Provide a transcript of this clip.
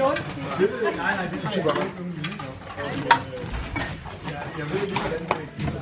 Nej, nej, det er super nogen. Jeg, jeg ved ikke, hvordan det er.